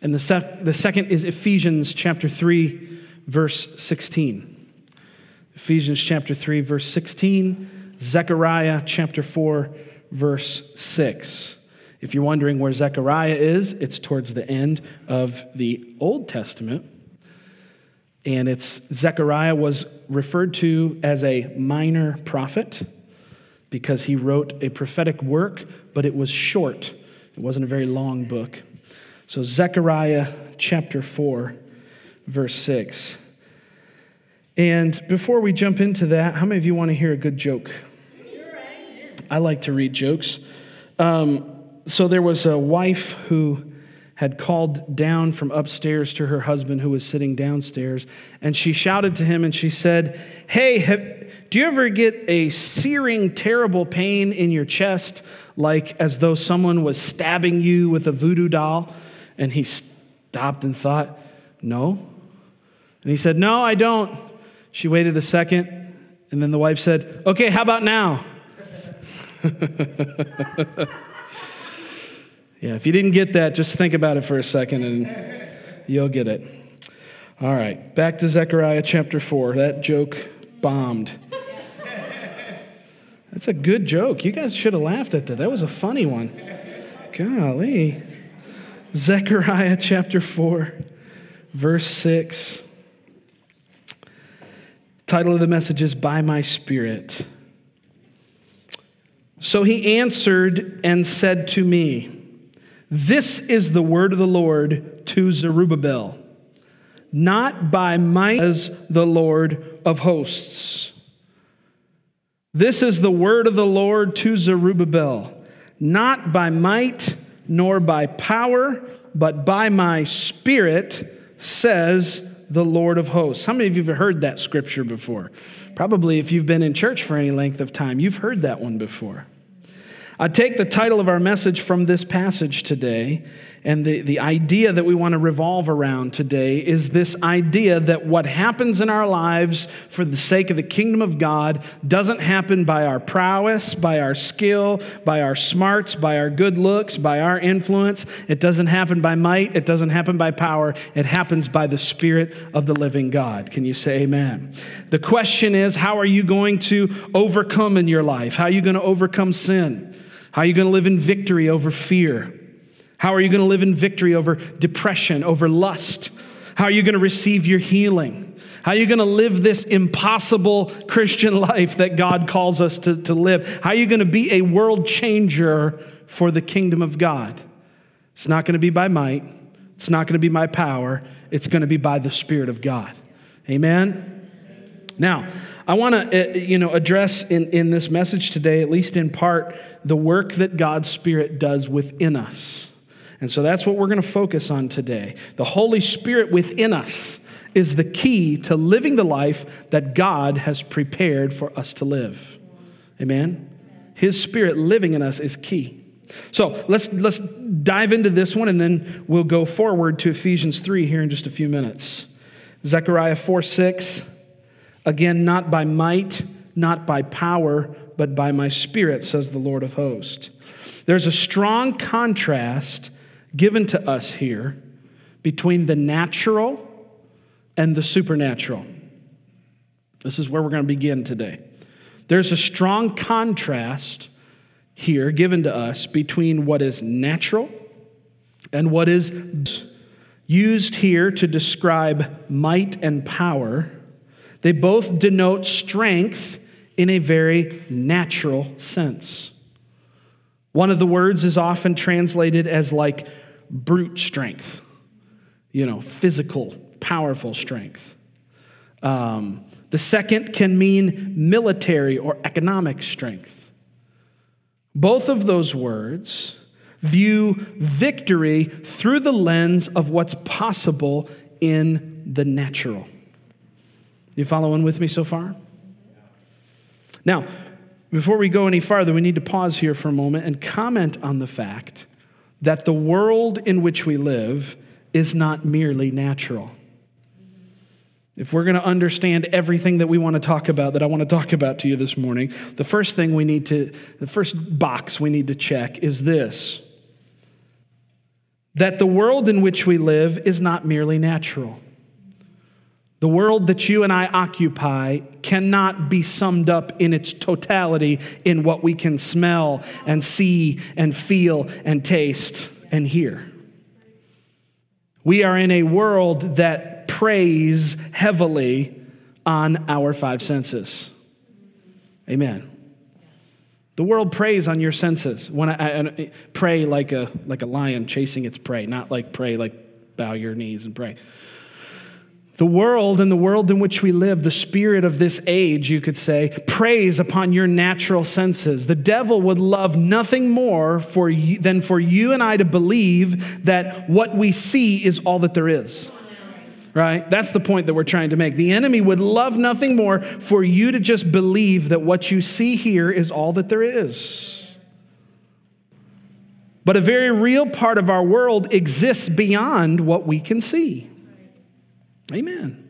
And the, sec- the second is Ephesians chapter 3, verse 16. Ephesians chapter 3, verse 16. Zechariah chapter 4, verse 6. If you're wondering where Zechariah is, it's towards the end of the Old Testament. And it's Zechariah was referred to as a minor prophet because he wrote a prophetic work, but it was short. It wasn't a very long book. So, Zechariah chapter 4, verse 6. And before we jump into that, how many of you want to hear a good joke? I like to read jokes. Um, so, there was a wife who had called down from upstairs to her husband who was sitting downstairs, and she shouted to him and she said, Hey, have, do you ever get a searing, terrible pain in your chest, like as though someone was stabbing you with a voodoo doll? And he stopped and thought, No. And he said, No, I don't. She waited a second, and then the wife said, Okay, how about now? yeah, if you didn't get that, just think about it for a second and you'll get it. All right, back to Zechariah chapter 4. That joke bombed. That's a good joke. You guys should have laughed at that. That was a funny one. Golly. Zechariah chapter 4, verse 6. Title of the message is By My Spirit. So he answered and said to me, This is the word of the Lord to Zerubbabel, not by might as the Lord of hosts. This is the word of the Lord to Zerubbabel, not by might nor by power, but by my spirit, says the Lord of hosts. How many of you have heard that scripture before? Probably if you've been in church for any length of time, you've heard that one before. I take the title of our message from this passage today, and the, the idea that we want to revolve around today is this idea that what happens in our lives for the sake of the kingdom of God doesn't happen by our prowess, by our skill, by our smarts, by our good looks, by our influence. It doesn't happen by might, it doesn't happen by power. It happens by the Spirit of the living God. Can you say amen? The question is how are you going to overcome in your life? How are you going to overcome sin? How are you going to live in victory over fear? How are you going to live in victory over depression, over lust? How are you going to receive your healing? How are you going to live this impossible Christian life that God calls us to, to live? How are you going to be a world changer for the kingdom of God? It's not going to be by might, it's not going to be by power, it's going to be by the Spirit of God. Amen? Now, I want to uh, you know address in, in this message today, at least in part, the work that God's Spirit does within us. And so that's what we're going to focus on today. The Holy Spirit within us is the key to living the life that God has prepared for us to live. Amen? His Spirit living in us is key. So let's, let's dive into this one and then we'll go forward to Ephesians 3 here in just a few minutes. Zechariah 4 6. Again, not by might, not by power, but by my spirit, says the Lord of hosts. There's a strong contrast given to us here between the natural and the supernatural. This is where we're going to begin today. There's a strong contrast here given to us between what is natural and what is used here to describe might and power they both denote strength in a very natural sense. One of the words is often translated as like brute strength, you know, physical, powerful strength. Um, the second can mean military or economic strength. Both of those words view victory through the lens of what's possible in the natural. You following with me so far? Now, before we go any farther, we need to pause here for a moment and comment on the fact that the world in which we live is not merely natural. If we're going to understand everything that we want to talk about, that I want to talk about to you this morning, the first thing we need to, the first box we need to check is this that the world in which we live is not merely natural. The world that you and I occupy cannot be summed up in its totality in what we can smell and see and feel and taste and hear. We are in a world that preys heavily on our five senses. Amen. The world preys on your senses. When I, I, pray like a like a lion chasing its prey, not like pray like bow your knees and pray. The world and the world in which we live, the spirit of this age, you could say, preys upon your natural senses. The devil would love nothing more for you, than for you and I to believe that what we see is all that there is. Right? That's the point that we're trying to make. The enemy would love nothing more for you to just believe that what you see here is all that there is. But a very real part of our world exists beyond what we can see. Amen.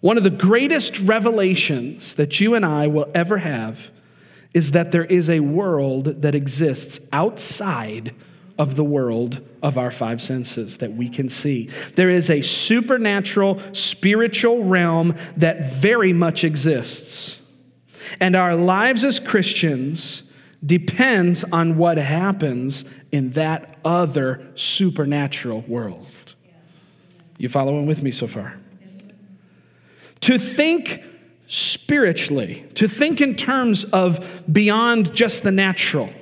One of the greatest revelations that you and I will ever have is that there is a world that exists outside of the world of our five senses that we can see. There is a supernatural, spiritual realm that very much exists. And our lives as Christians depends on what happens in that other supernatural world. You following with me so far? To think spiritually, to think in terms of beyond just the natural,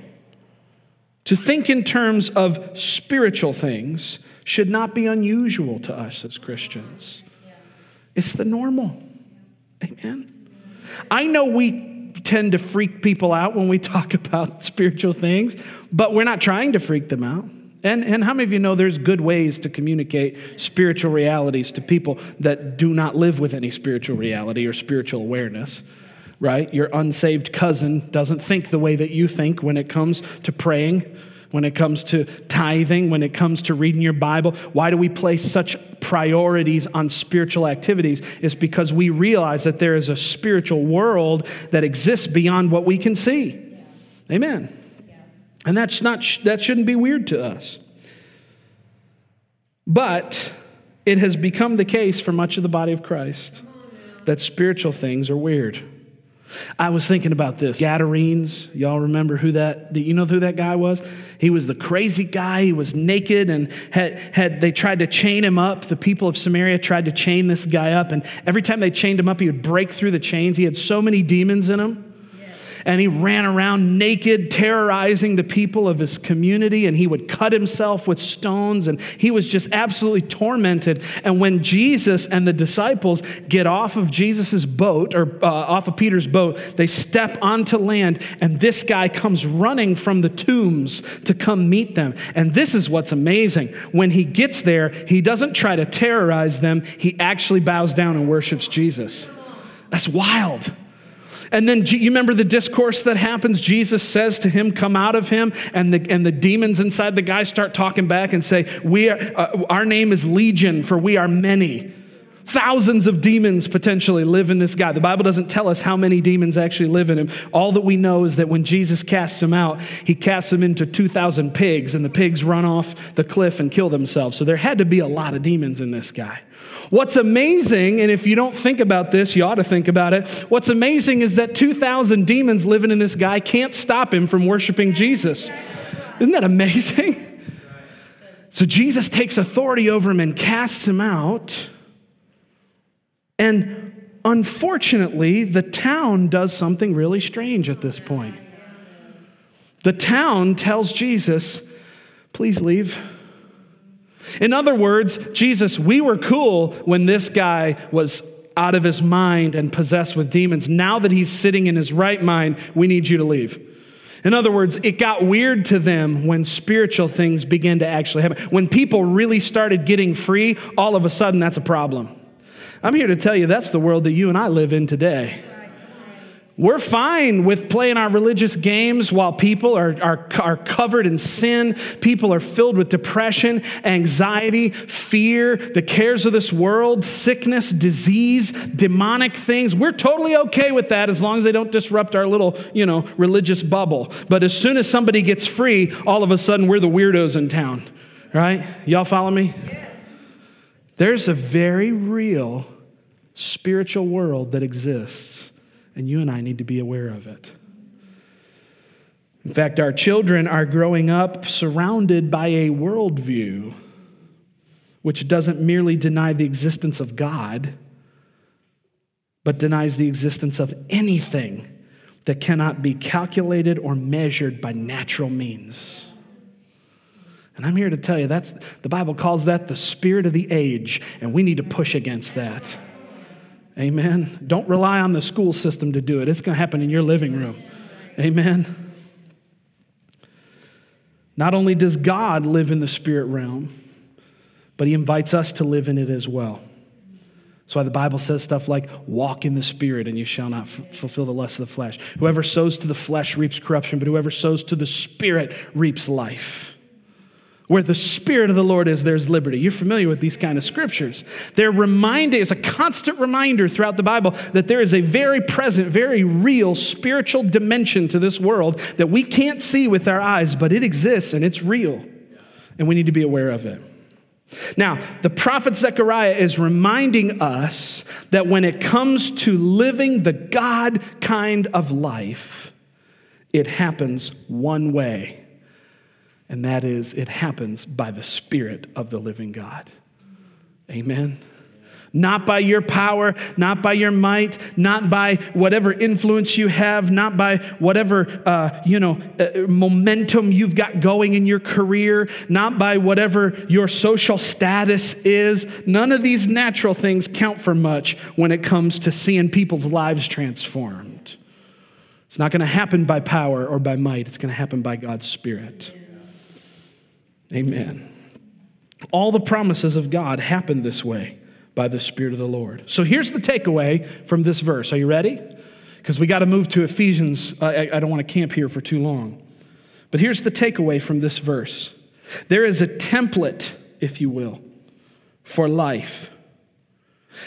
to think in terms of spiritual things should not be unusual to us as Christians. It's the normal. Amen. I know we tend to freak people out when we talk about spiritual things, but we're not trying to freak them out. And, and how many of you know there's good ways to communicate spiritual realities to people that do not live with any spiritual reality or spiritual awareness? Right? Your unsaved cousin doesn't think the way that you think when it comes to praying, when it comes to tithing, when it comes to reading your Bible. Why do we place such priorities on spiritual activities? It's because we realize that there is a spiritual world that exists beyond what we can see. Amen. And that's not, that shouldn't be weird to us. But it has become the case for much of the body of Christ that spiritual things are weird. I was thinking about this. Gadarenes, y'all remember who that, you know who that guy was? He was the crazy guy. He was naked and had, had, they tried to chain him up. The people of Samaria tried to chain this guy up. And every time they chained him up, he would break through the chains. He had so many demons in him and he ran around naked, terrorizing the people of his community, and he would cut himself with stones, and he was just absolutely tormented. And when Jesus and the disciples get off of Jesus' boat, or uh, off of Peter's boat, they step onto land, and this guy comes running from the tombs to come meet them. And this is what's amazing. When he gets there, he doesn't try to terrorize them, he actually bows down and worships Jesus. That's wild. And then you remember the discourse that happens? Jesus says to him, Come out of him. And the, and the demons inside the guy start talking back and say, we are, uh, Our name is Legion, for we are many. Thousands of demons potentially live in this guy. The Bible doesn't tell us how many demons actually live in him. All that we know is that when Jesus casts him out, he casts them into 2,000 pigs, and the pigs run off the cliff and kill themselves. So there had to be a lot of demons in this guy. What's amazing, and if you don't think about this, you ought to think about it. What's amazing is that 2,000 demons living in this guy can't stop him from worshiping Jesus. Isn't that amazing? So Jesus takes authority over him and casts him out. And unfortunately, the town does something really strange at this point. The town tells Jesus, please leave. In other words, Jesus, we were cool when this guy was out of his mind and possessed with demons. Now that he's sitting in his right mind, we need you to leave. In other words, it got weird to them when spiritual things began to actually happen. When people really started getting free, all of a sudden that's a problem. I'm here to tell you that's the world that you and I live in today. We're fine with playing our religious games while people are, are, are covered in sin. People are filled with depression, anxiety, fear, the cares of this world, sickness, disease, demonic things. We're totally okay with that as long as they don't disrupt our little, you know, religious bubble. But as soon as somebody gets free, all of a sudden we're the weirdos in town, right? Y'all follow me? Yes. There's a very real spiritual world that exists and you and I need to be aware of it. In fact, our children are growing up surrounded by a worldview which doesn't merely deny the existence of God, but denies the existence of anything that cannot be calculated or measured by natural means. And I'm here to tell you that's the Bible calls that the spirit of the age, and we need to push against that. Amen. Don't rely on the school system to do it. It's going to happen in your living room. Amen. Not only does God live in the spirit realm, but he invites us to live in it as well. That's why the Bible says stuff like, walk in the Spirit and you shall not f- fulfill the lust of the flesh. Whoever sows to the flesh reaps corruption, but whoever sows to the Spirit reaps life. Where the Spirit of the Lord is, there's liberty. You're familiar with these kind of scriptures. They're reminded, it's a constant reminder throughout the Bible that there is a very present, very real spiritual dimension to this world that we can't see with our eyes, but it exists and it's real. And we need to be aware of it. Now, the prophet Zechariah is reminding us that when it comes to living the God kind of life, it happens one way and that is it happens by the Spirit of the living God. Amen. Not by your power, not by your might, not by whatever influence you have, not by whatever uh, you know uh, momentum you've got going in your career, not by whatever your social status is. None of these natural things count for much when it comes to seeing people's lives transformed. It's not going to happen by power or by might. It's going to happen by God's Spirit. Amen. All the promises of God happen this way by the Spirit of the Lord. So here's the takeaway from this verse. Are you ready? Because we got to move to Ephesians. I, I don't want to camp here for too long. But here's the takeaway from this verse there is a template, if you will, for life.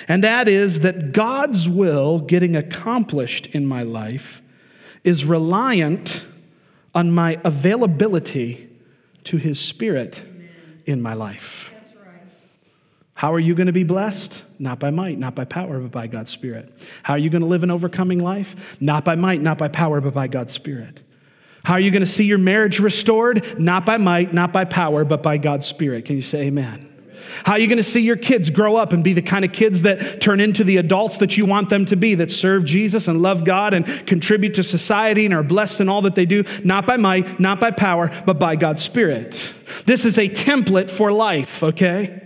And that is that God's will getting accomplished in my life is reliant on my availability to his spirit in my life. How are you going to be blessed? Not by might, not by power, but by God's Spirit. How are you going to live an overcoming life? Not by might, not by power, but by God's Spirit. How are you going to see your marriage restored? Not by might, not by power, but by God's Spirit. Can you say amen? How are you going to see your kids grow up and be the kind of kids that turn into the adults that you want them to be, that serve Jesus and love God and contribute to society and are blessed in all that they do, not by might, not by power, but by God's Spirit? This is a template for life, okay?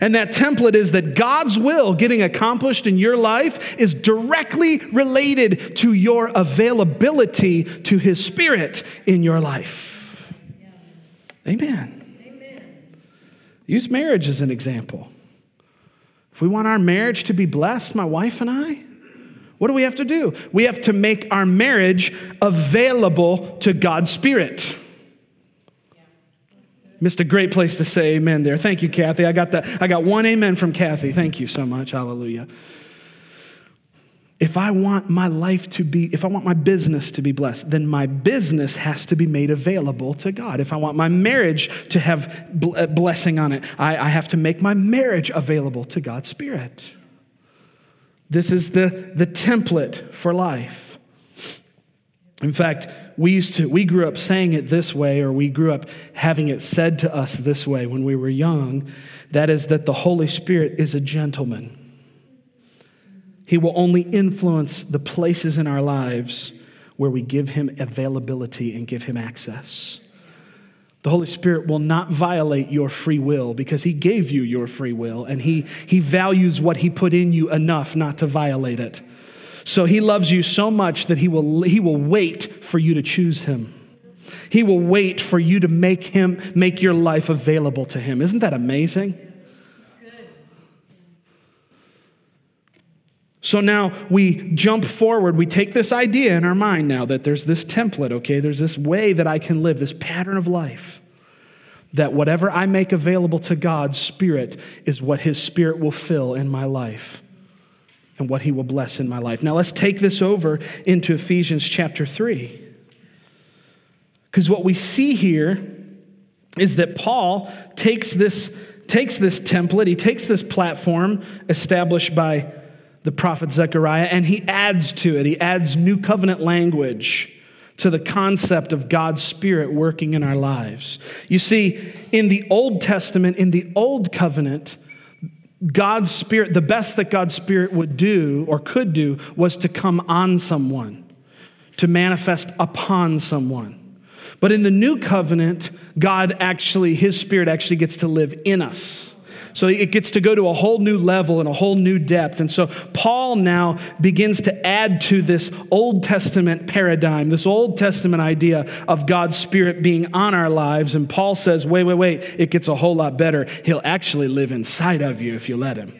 And that template is that God's will getting accomplished in your life is directly related to your availability to His Spirit in your life. Amen. Use marriage as an example. If we want our marriage to be blessed, my wife and I, what do we have to do? We have to make our marriage available to God's Spirit. Missed a great place to say amen there. Thank you, Kathy. I got that. I got one amen from Kathy. Thank you so much. Hallelujah if I want my life to be, if I want my business to be blessed, then my business has to be made available to God. If I want my marriage to have uh, blessing on it, I, I have to make my marriage available to God's Spirit. This is the, the template for life. In fact, we used to, we grew up saying it this way, or we grew up having it said to us this way when we were young. That is, that the Holy Spirit is a gentleman. He will only influence the places in our lives where we give Him availability and give Him access. The Holy Spirit will not violate your free will because He gave you your free will and He, he values what He put in you enough not to violate it. So he loves you so much that he will, he will wait for you to choose him. He will wait for you to make him make your life available to him. Isn't that amazing? So now we jump forward. We take this idea in our mind now that there's this template, okay? There's this way that I can live, this pattern of life. That whatever I make available to God's Spirit is what His Spirit will fill in my life and what He will bless in my life. Now let's take this over into Ephesians chapter 3. Because what we see here is that Paul takes this, takes this template, he takes this platform established by the prophet Zechariah, and he adds to it. He adds new covenant language to the concept of God's Spirit working in our lives. You see, in the Old Testament, in the Old Covenant, God's Spirit, the best that God's Spirit would do or could do was to come on someone, to manifest upon someone. But in the New Covenant, God actually, His Spirit actually gets to live in us. So it gets to go to a whole new level and a whole new depth. And so Paul now begins to add to this Old Testament paradigm, this Old Testament idea of God's Spirit being on our lives. And Paul says, wait, wait, wait, it gets a whole lot better. He'll actually live inside of you if you let him.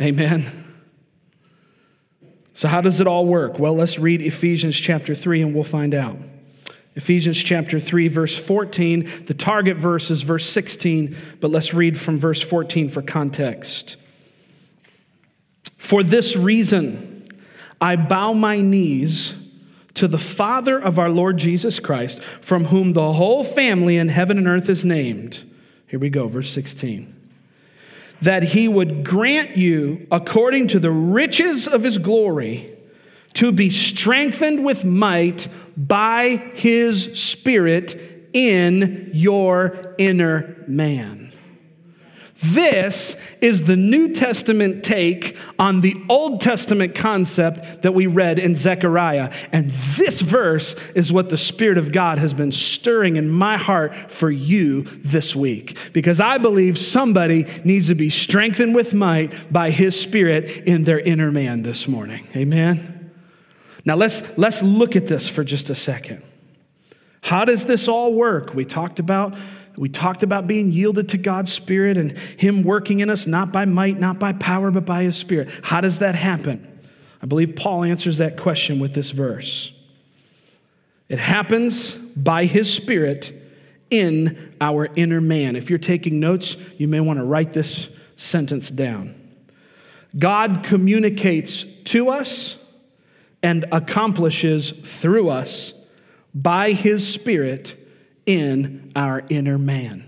Amen. So, how does it all work? Well, let's read Ephesians chapter 3 and we'll find out. Ephesians chapter 3, verse 14. The target verse is verse 16, but let's read from verse 14 for context. For this reason, I bow my knees to the Father of our Lord Jesus Christ, from whom the whole family in heaven and earth is named. Here we go, verse 16. That he would grant you, according to the riches of his glory, to be strengthened with might by his Spirit in your inner man. This is the New Testament take on the Old Testament concept that we read in Zechariah. And this verse is what the Spirit of God has been stirring in my heart for you this week. Because I believe somebody needs to be strengthened with might by His Spirit in their inner man this morning. Amen. Now let's, let's look at this for just a second. How does this all work? We talked about we talked about being yielded to God's Spirit and Him working in us, not by might, not by power, but by His Spirit. How does that happen? I believe Paul answers that question with this verse. It happens by His Spirit in our inner man. If you're taking notes, you may want to write this sentence down. God communicates to us and accomplishes through us by his Spirit in our inner man.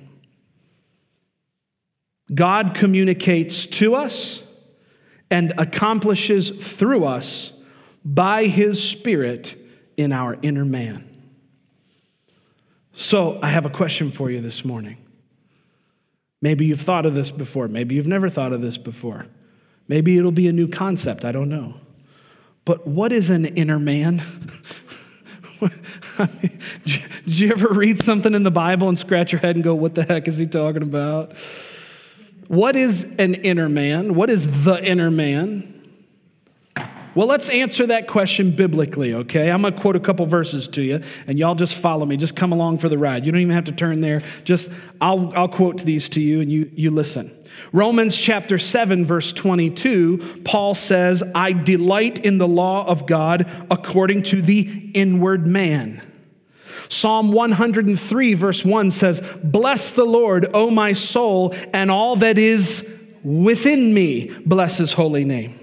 God communicates to us and accomplishes through us by his Spirit in our inner man. So, I have a question for you this morning. Maybe you've thought of this before. Maybe you've never thought of this before. Maybe it'll be a new concept. I don't know. But what is an inner man? did you ever read something in the Bible and scratch your head and go, What the heck is he talking about? What is an inner man? What is the inner man? Well, let's answer that question biblically, okay? I'm going to quote a couple verses to you, and y'all just follow me. Just come along for the ride. You don't even have to turn there. Just, I'll, I'll quote these to you, and you, you listen. Romans chapter 7, verse 22, Paul says, I delight in the law of God according to the inward man. Psalm 103, verse 1 says, Bless the Lord, O my soul, and all that is within me. Bless his holy name.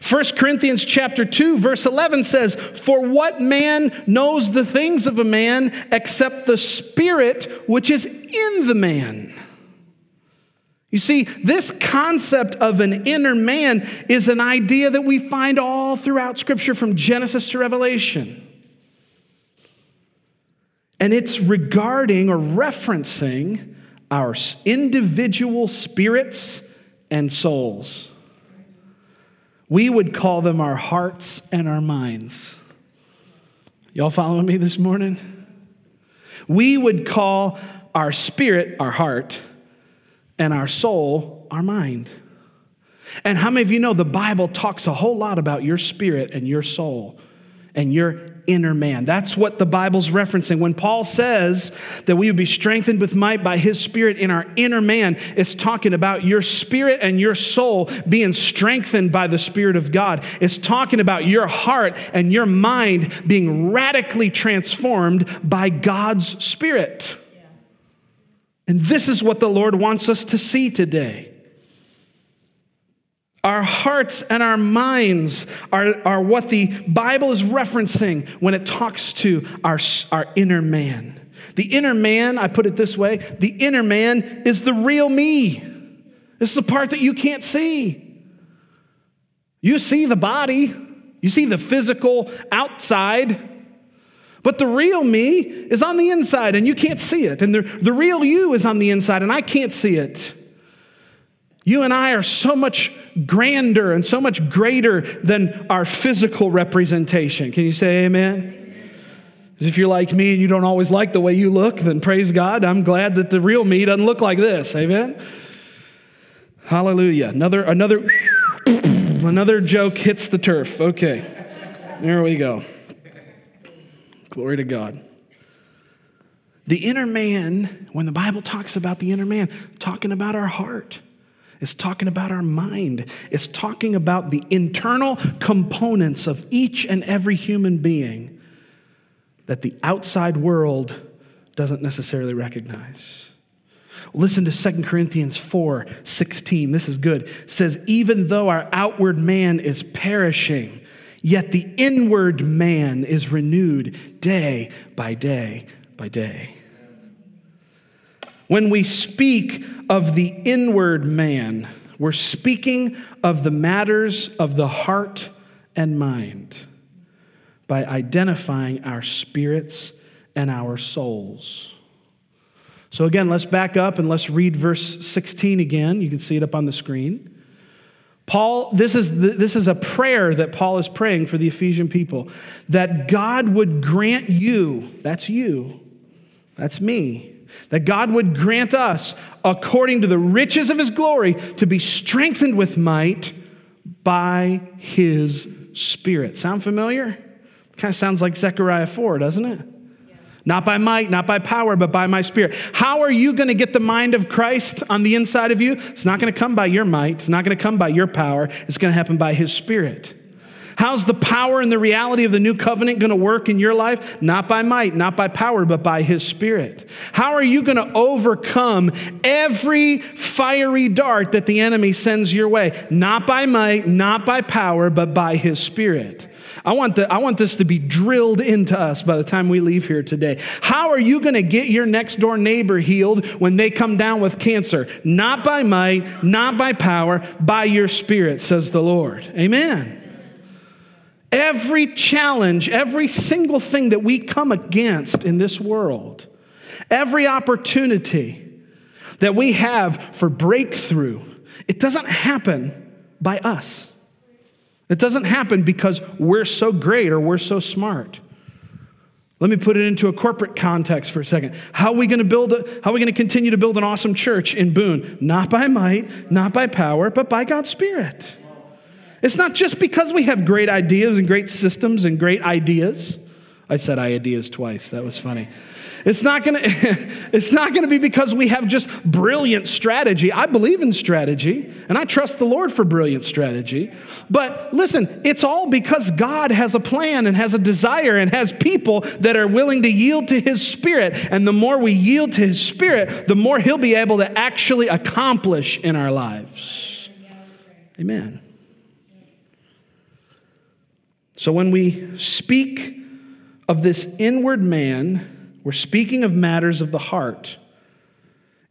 1 Corinthians chapter 2 verse 11 says, "For what man knows the things of a man except the spirit which is in the man?" You see, this concept of an inner man is an idea that we find all throughout Scripture from Genesis to Revelation. And it's regarding or referencing our individual spirits and souls. We would call them our hearts and our minds. Y'all following me this morning? We would call our spirit our heart and our soul our mind. And how many of you know the Bible talks a whole lot about your spirit and your soul and your inner man? That's what the Bible's referencing. When Paul says that we would be strengthened with might by his spirit in our inner man, it's talking about your spirit and your soul being strengthened by the Spirit of God. It's talking about your heart and your mind being radically transformed by God's Spirit. And this is what the Lord wants us to see today. Our hearts and our minds are, are what the Bible is referencing when it talks to our, our inner man. The inner man, I put it this way the inner man is the real me. It's the part that you can't see. You see the body, you see the physical outside, but the real me is on the inside and you can't see it. And the, the real you is on the inside and I can't see it. You and I are so much grander and so much greater than our physical representation. Can you say amen? If you're like me and you don't always like the way you look, then praise God. I'm glad that the real me doesn't look like this. Amen. Hallelujah. Another another another joke hits the turf. Okay. There we go. Glory to God. The inner man, when the Bible talks about the inner man, talking about our heart. It's talking about our mind. It's talking about the internal components of each and every human being that the outside world doesn't necessarily recognize. Listen to 2 Corinthians 4 16. This is good. It says, Even though our outward man is perishing, yet the inward man is renewed day by day by day. When we speak of the inward man, we're speaking of the matters of the heart and mind by identifying our spirits and our souls. So, again, let's back up and let's read verse 16 again. You can see it up on the screen. Paul, this is, the, this is a prayer that Paul is praying for the Ephesian people that God would grant you, that's you, that's me, that God would grant us, according to the riches of his glory, to be strengthened with might by his Spirit. Sound familiar? Kind of sounds like Zechariah 4, doesn't it? Not by might, not by power, but by my spirit. How are you going to get the mind of Christ on the inside of you? It's not going to come by your might. It's not going to come by your power. It's going to happen by his spirit. How's the power and the reality of the new covenant going to work in your life? Not by might, not by power, but by his spirit. How are you going to overcome every fiery dart that the enemy sends your way? Not by might, not by power, but by his spirit. I want, the, I want this to be drilled into us by the time we leave here today. How are you going to get your next door neighbor healed when they come down with cancer? Not by might, not by power, by your spirit, says the Lord. Amen. Every challenge, every single thing that we come against in this world, every opportunity that we have for breakthrough, it doesn't happen by us. It doesn't happen because we're so great or we're so smart. Let me put it into a corporate context for a second. How are we going to build a, how are we going to continue to build an awesome church in Boone? Not by might, not by power, but by God's spirit. It's not just because we have great ideas and great systems and great ideas. I said ideas twice. That was funny. It's not going to it's not going to be because we have just brilliant strategy. I believe in strategy and I trust the Lord for brilliant strategy. But listen, it's all because God has a plan and has a desire and has people that are willing to yield to his spirit. And the more we yield to his spirit, the more he'll be able to actually accomplish in our lives. Amen. So when we speak of this inward man, we're speaking of matters of the heart.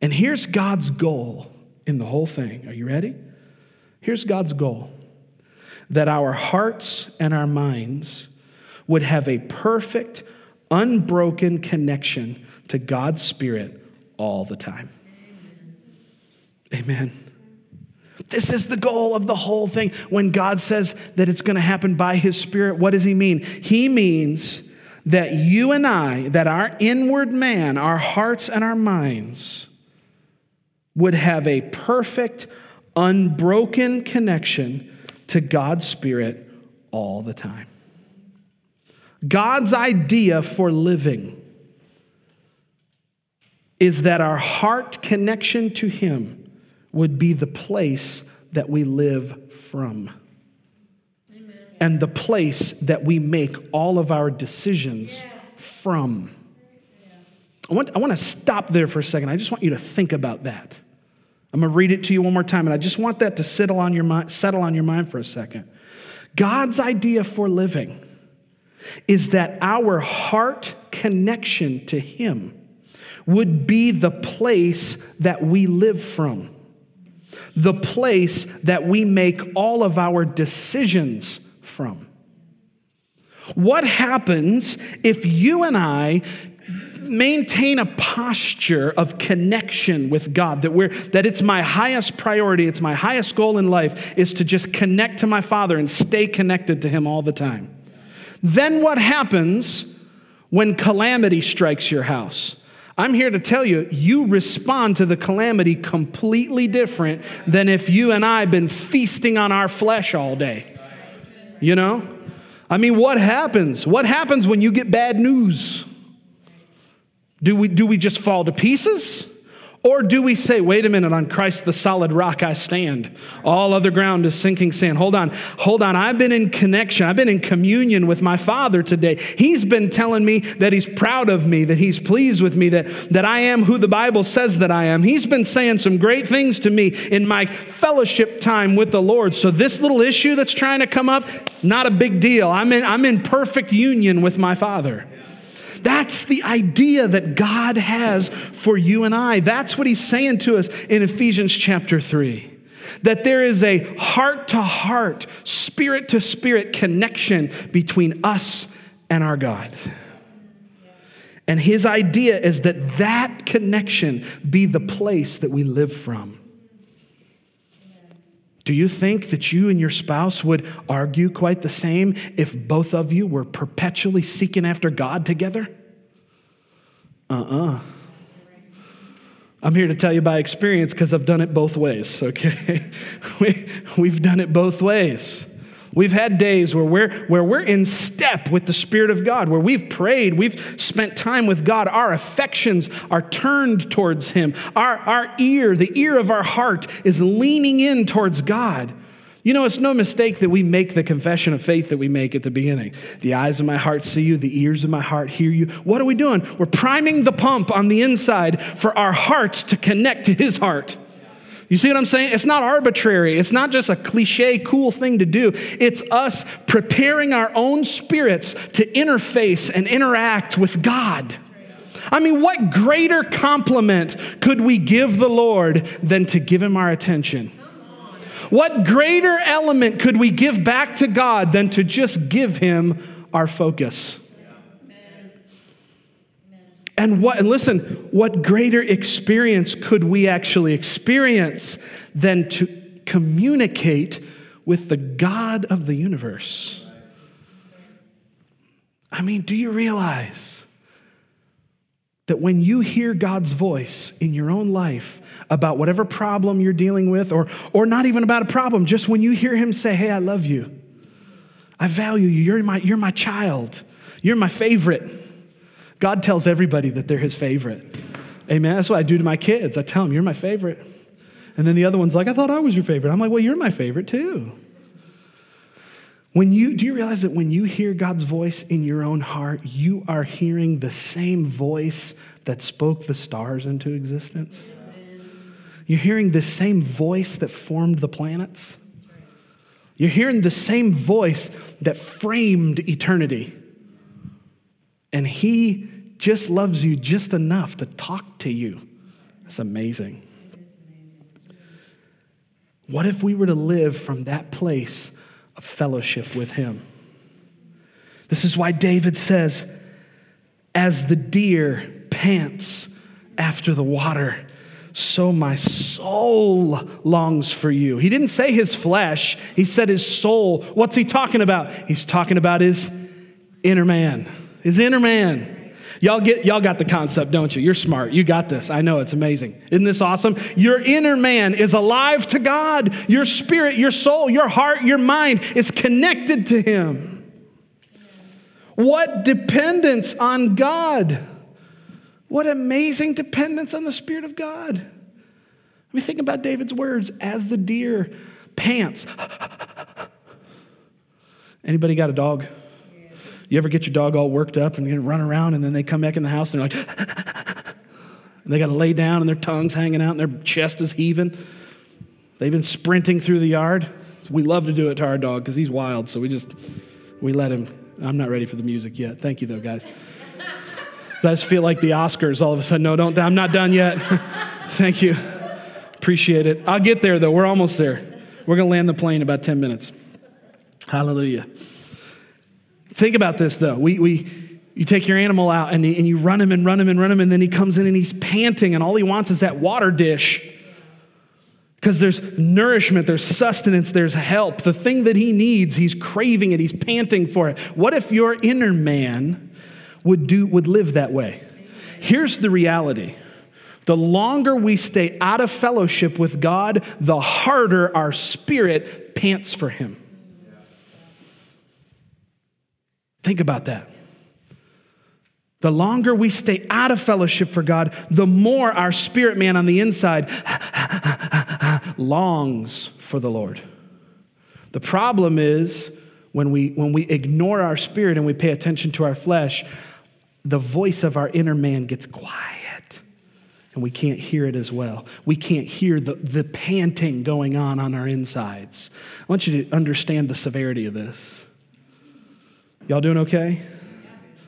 And here's God's goal in the whole thing. Are you ready? Here's God's goal that our hearts and our minds would have a perfect, unbroken connection to God's Spirit all the time. Amen. This is the goal of the whole thing. When God says that it's going to happen by His Spirit, what does He mean? He means that you and I, that our inward man, our hearts and our minds, would have a perfect, unbroken connection to God's Spirit all the time. God's idea for living is that our heart connection to Him would be the place that we live from. Amen. And the place that we make all of our decisions yes. from. I want, I want to stop there for a second. I just want you to think about that. I'm going to read it to you one more time, and I just want that to settle on your mind, settle on your mind for a second. God's idea for living is that our heart connection to Him would be the place that we live from, the place that we make all of our decisions from. What happens if you and I maintain a posture of connection with God, that, we're, that it's my highest priority, it's my highest goal in life, is to just connect to my Father and stay connected to Him all the time. Then what happens when calamity strikes your house? I'm here to tell you, you respond to the calamity completely different than if you and I have been feasting on our flesh all day. You know? I mean, what happens? What happens when you get bad news? Do we, do we just fall to pieces? Or do we say, wait a minute, on Christ the solid rock I stand. All other ground is sinking sand. Hold on, hold on. I've been in connection, I've been in communion with my Father today. He's been telling me that He's proud of me, that He's pleased with me, that, that I am who the Bible says that I am. He's been saying some great things to me in my fellowship time with the Lord. So this little issue that's trying to come up, not a big deal. I'm in, I'm in perfect union with my Father. That's the idea that God has for you and I. That's what he's saying to us in Ephesians chapter 3 that there is a heart to heart, spirit to spirit connection between us and our God. And his idea is that that connection be the place that we live from. Do you think that you and your spouse would argue quite the same if both of you were perpetually seeking after God together? Uh uh-uh. uh I'm here to tell you by experience because I've done it both ways, okay? we, we've done it both ways. We've had days where we're, where we're in step with the Spirit of God, where we've prayed, we've spent time with God. Our affections are turned towards Him. Our, our ear, the ear of our heart, is leaning in towards God. You know, it's no mistake that we make the confession of faith that we make at the beginning. The eyes of my heart see you, the ears of my heart hear you. What are we doing? We're priming the pump on the inside for our hearts to connect to His heart. You see what I'm saying? It's not arbitrary. It's not just a cliche, cool thing to do. It's us preparing our own spirits to interface and interact with God. I mean, what greater compliment could we give the Lord than to give Him our attention? What greater element could we give back to God than to just give Him our focus? And what, and listen, what greater experience could we actually experience than to communicate with the God of the universe? I mean, do you realize that when you hear God's voice in your own life about whatever problem you're dealing with, or, or not even about a problem, just when you hear Him say, Hey, I love you, I value you, you're my, you're my child, you're my favorite. God tells everybody that they're His favorite. Amen. That's what I do to my kids. I tell them, You're my favorite. And then the other one's like, I thought I was your favorite. I'm like, Well, you're my favorite too. When you, do you realize that when you hear God's voice in your own heart, you are hearing the same voice that spoke the stars into existence? You're hearing the same voice that formed the planets. You're hearing the same voice that framed eternity. And He just loves you just enough to talk to you. That's amazing. What if we were to live from that place of fellowship with Him. This is why David says, As the deer pants after the water, so my soul longs for you. He didn't say his flesh, he said his soul. What's he talking about? He's talking about his inner man, his inner man. Y'all get y'all got the concept, don't you? You're smart. You got this. I know it's amazing. Isn't this awesome? Your inner man is alive to God. Your spirit, your soul, your heart, your mind is connected to him. What dependence on God. What amazing dependence on the spirit of God. I mean think about David's words as the deer pants. Anybody got a dog? You ever get your dog all worked up and you run around and then they come back in the house and they're like, and they got to lay down and their tongue's hanging out and their chest is heaving. They've been sprinting through the yard. We love to do it to our dog because he's wild. So we just, we let him. I'm not ready for the music yet. Thank you though, guys. I just feel like the Oscars all of a sudden. No, don't, I'm not done yet. Thank you. Appreciate it. I'll get there though. We're almost there. We're going to land the plane in about 10 minutes. Hallelujah. Think about this though. We, we, you take your animal out and, and you run him and run him and run him, and then he comes in and he's panting, and all he wants is that water dish. Because there's nourishment, there's sustenance, there's help. The thing that he needs, he's craving it, he's panting for it. What if your inner man would, do, would live that way? Here's the reality the longer we stay out of fellowship with God, the harder our spirit pants for him. Think about that. The longer we stay out of fellowship for God, the more our spirit man on the inside longs for the Lord. The problem is when we, when we ignore our spirit and we pay attention to our flesh, the voice of our inner man gets quiet and we can't hear it as well. We can't hear the, the panting going on on our insides. I want you to understand the severity of this. Y'all doing okay?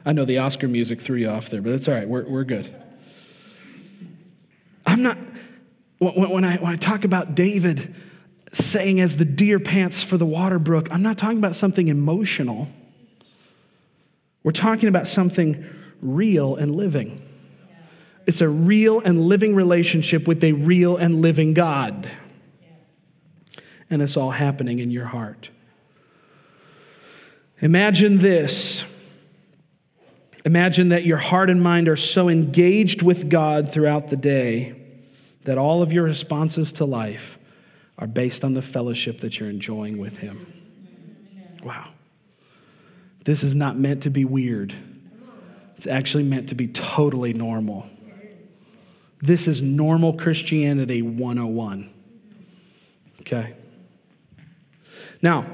I know the Oscar music threw you off there, but it's all right. We're, we're good. I'm not, when, I, when I talk about David saying, as the deer pants for the water brook, I'm not talking about something emotional. We're talking about something real and living. It's a real and living relationship with a real and living God. And it's all happening in your heart. Imagine this. Imagine that your heart and mind are so engaged with God throughout the day that all of your responses to life are based on the fellowship that you're enjoying with Him. Wow. This is not meant to be weird, it's actually meant to be totally normal. This is normal Christianity 101. Okay? Now,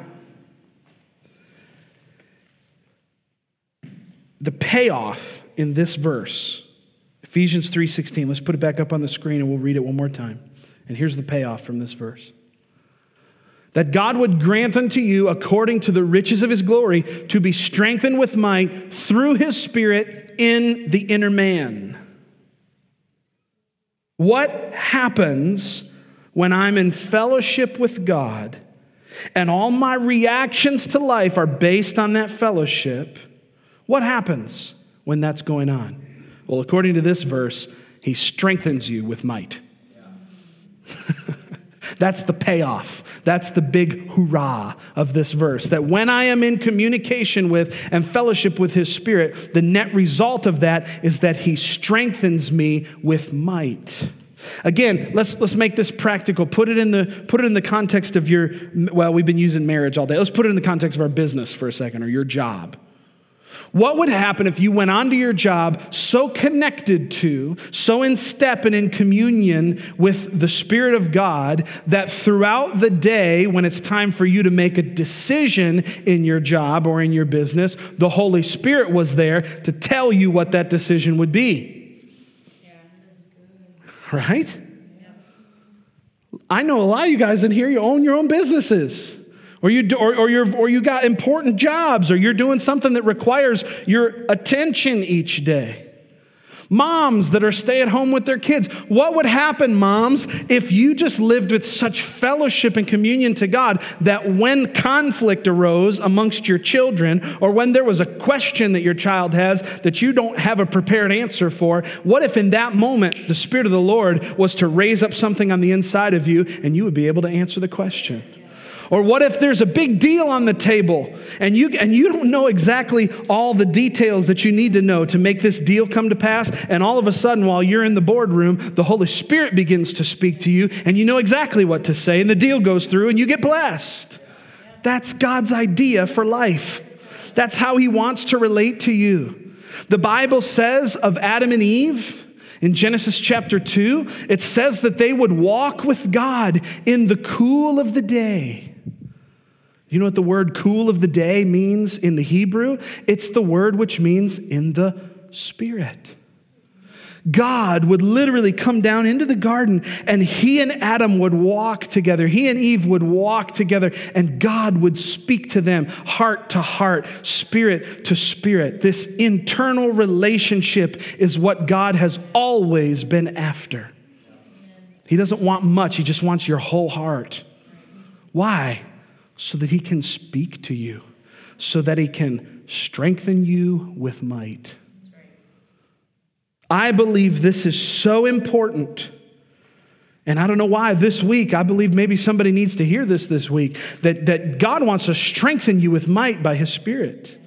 the payoff in this verse, Ephesians 3:16. Let's put it back up on the screen and we'll read it one more time. And here's the payoff from this verse. That God would grant unto you, according to the riches of his glory, to be strengthened with might through his spirit in the inner man. What happens when I'm in fellowship with God and all my reactions to life are based on that fellowship? What happens when that's going on? Well, according to this verse, he strengthens you with might. That's the payoff. That's the big hurrah of this verse. That when I am in communication with and fellowship with His Spirit, the net result of that is that He strengthens me with might. Again, let's, let's make this practical. Put it, in the, put it in the context of your, well, we've been using marriage all day. Let's put it in the context of our business for a second or your job. What would happen if you went onto your job so connected to, so in step and in communion with the Spirit of God that throughout the day, when it's time for you to make a decision in your job or in your business, the Holy Spirit was there to tell you what that decision would be? Right? I know a lot of you guys in here, you own your own businesses or you, do, or, or, you're, or you got important jobs, or you're doing something that requires your attention each day. Moms that are stay at home with their kids. What would happen, moms, if you just lived with such fellowship and communion to God that when conflict arose amongst your children, or when there was a question that your child has that you don't have a prepared answer for, what if in that moment the Spirit of the Lord was to raise up something on the inside of you and you would be able to answer the question? Or what if there's a big deal on the table and you, and you don't know exactly all the details that you need to know to make this deal come to pass? And all of a sudden, while you're in the boardroom, the Holy Spirit begins to speak to you and you know exactly what to say, and the deal goes through and you get blessed. That's God's idea for life. That's how He wants to relate to you. The Bible says of Adam and Eve, in Genesis chapter 2, it says that they would walk with God in the cool of the day. You know what the word cool of the day means in the Hebrew? It's the word which means in the spirit. God would literally come down into the garden and he and Adam would walk together. He and Eve would walk together and God would speak to them heart to heart, spirit to spirit. This internal relationship is what God has always been after. He doesn't want much, he just wants your whole heart. Why? So that he can speak to you, so that he can strengthen you with might. I believe this is so important. And I don't know why this week, I believe maybe somebody needs to hear this this week that, that God wants to strengthen you with might by His Spirit.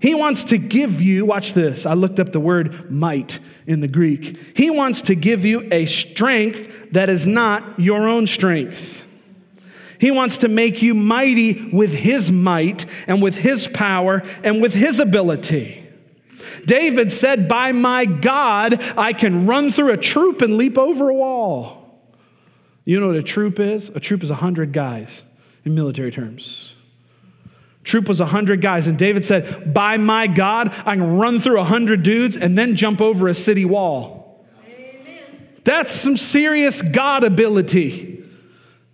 He wants to give you, watch this, I looked up the word might in the Greek. He wants to give you a strength that is not your own strength. He wants to make you mighty with His might and with His power and with His ability. David said, By my God, I can run through a troop and leap over a wall. You know what a troop is? A troop is 100 guys in military terms. Troop was 100 guys, and David said, By my God, I can run through 100 dudes and then jump over a city wall. Amen. That's some serious God ability.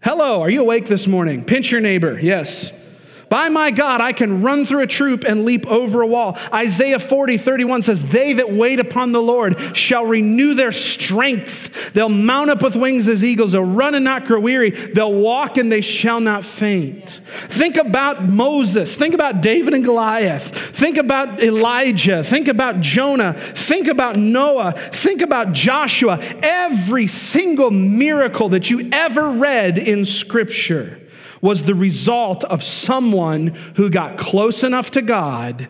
Hello, are you awake this morning? Pinch your neighbor, yes. By my God, I can run through a troop and leap over a wall. Isaiah 40, 31 says, They that wait upon the Lord shall renew their strength. They'll mount up with wings as eagles. They'll run and not grow weary. They'll walk and they shall not faint. Think about Moses. Think about David and Goliath. Think about Elijah. Think about Jonah. Think about Noah. Think about Joshua. Every single miracle that you ever read in Scripture was the result of someone who got close enough to God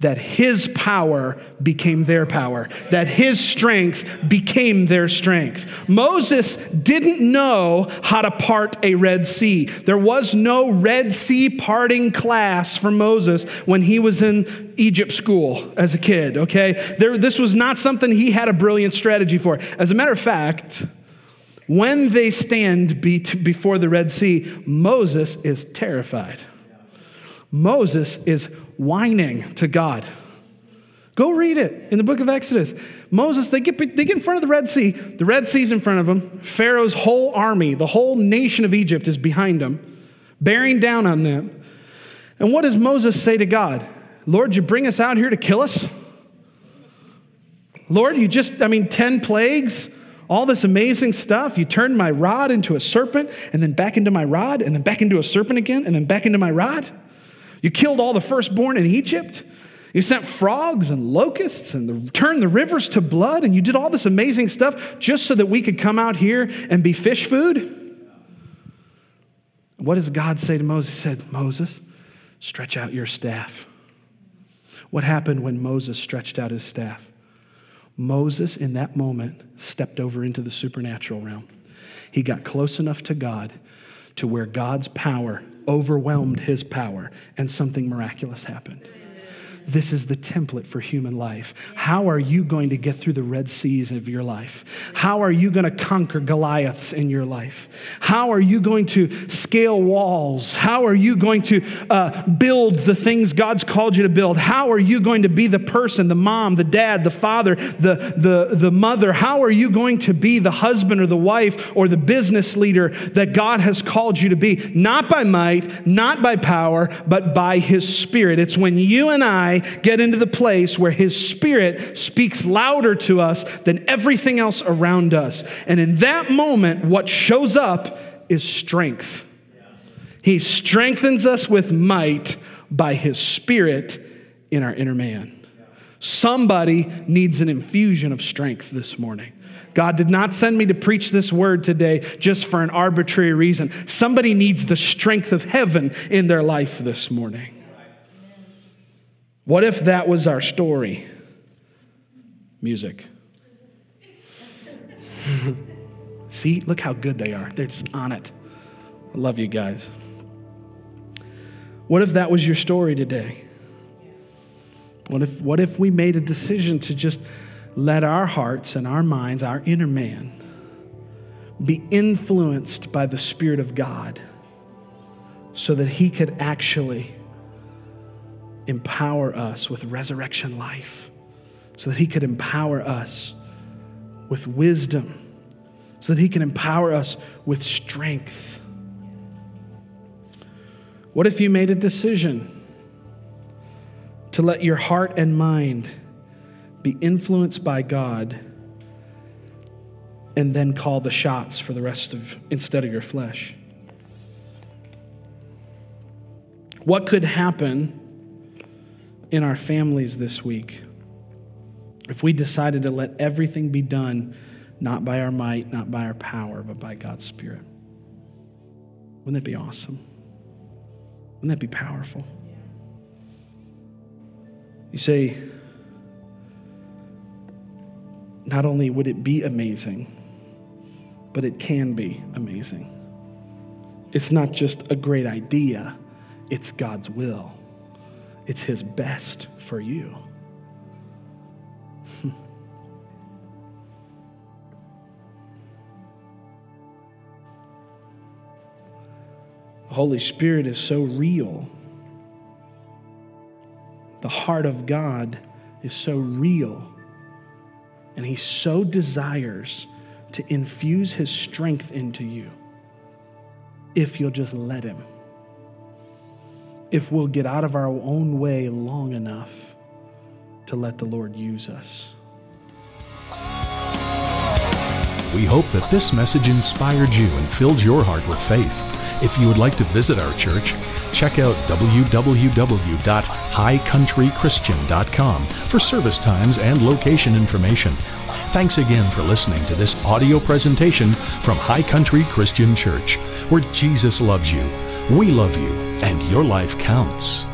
that his power became their power, that his strength became their strength. Moses didn't know how to part a Red Sea. There was no Red Sea parting class for Moses when he was in Egypt school as a kid, okay? There, this was not something he had a brilliant strategy for. As a matter of fact, when they stand be before the Red Sea, Moses is terrified. Moses is whining to God. Go read it in the book of Exodus. Moses, they get, they get in front of the Red Sea. The Red Sea's in front of them. Pharaoh's whole army, the whole nation of Egypt is behind them, bearing down on them. And what does Moses say to God? Lord, you bring us out here to kill us? Lord, you just, I mean, 10 plagues? All this amazing stuff. You turned my rod into a serpent, and then back into my rod, and then back into a serpent again, and then back into my rod. You killed all the firstborn in Egypt. You sent frogs and locusts and the, turned the rivers to blood, and you did all this amazing stuff just so that we could come out here and be fish food. What does God say to Moses? He said, Moses, stretch out your staff. What happened when Moses stretched out his staff? Moses, in that moment, stepped over into the supernatural realm. He got close enough to God to where God's power overwhelmed his power and something miraculous happened. This is the template for human life. How are you going to get through the Red Seas of your life? How are you going to conquer Goliaths in your life? How are you going to scale walls? How are you going to uh, build the things God's called you to build? How are you going to be the person, the mom, the dad, the father, the, the, the mother? How are you going to be the husband or the wife or the business leader that God has called you to be? Not by might, not by power, but by His Spirit. It's when you and I get into the place where His Spirit speaks louder to us than everything else around us. And in that moment, what shows up is strength. He strengthens us with might by His Spirit in our inner man. Somebody needs an infusion of strength this morning. God did not send me to preach this word today just for an arbitrary reason. Somebody needs the strength of heaven in their life this morning. What if that was our story? Music. See, look how good they are. They're just on it. I love you guys. What if that was your story today? What if, what if we made a decision to just let our hearts and our minds, our inner man, be influenced by the Spirit of God so that He could actually empower us with resurrection life, so that He could empower us with wisdom, so that He can empower us with strength. What if you made a decision to let your heart and mind be influenced by God and then call the shots for the rest of instead of your flesh? What could happen in our families this week if we decided to let everything be done not by our might, not by our power, but by God's Spirit? Wouldn't that be awesome? Wouldn't that be powerful? You say, not only would it be amazing, but it can be amazing. It's not just a great idea, it's God's will, it's His best for you. the Holy Spirit is so real the heart of God is so real. And He so desires to infuse His strength into you if you'll just let Him. If we'll get out of our own way long enough to let the Lord use us. We hope that this message inspired you and filled your heart with faith. If you would like to visit our church, check out www.highcountrychristian.com for service times and location information. Thanks again for listening to this audio presentation from High Country Christian Church, where Jesus loves you, we love you, and your life counts.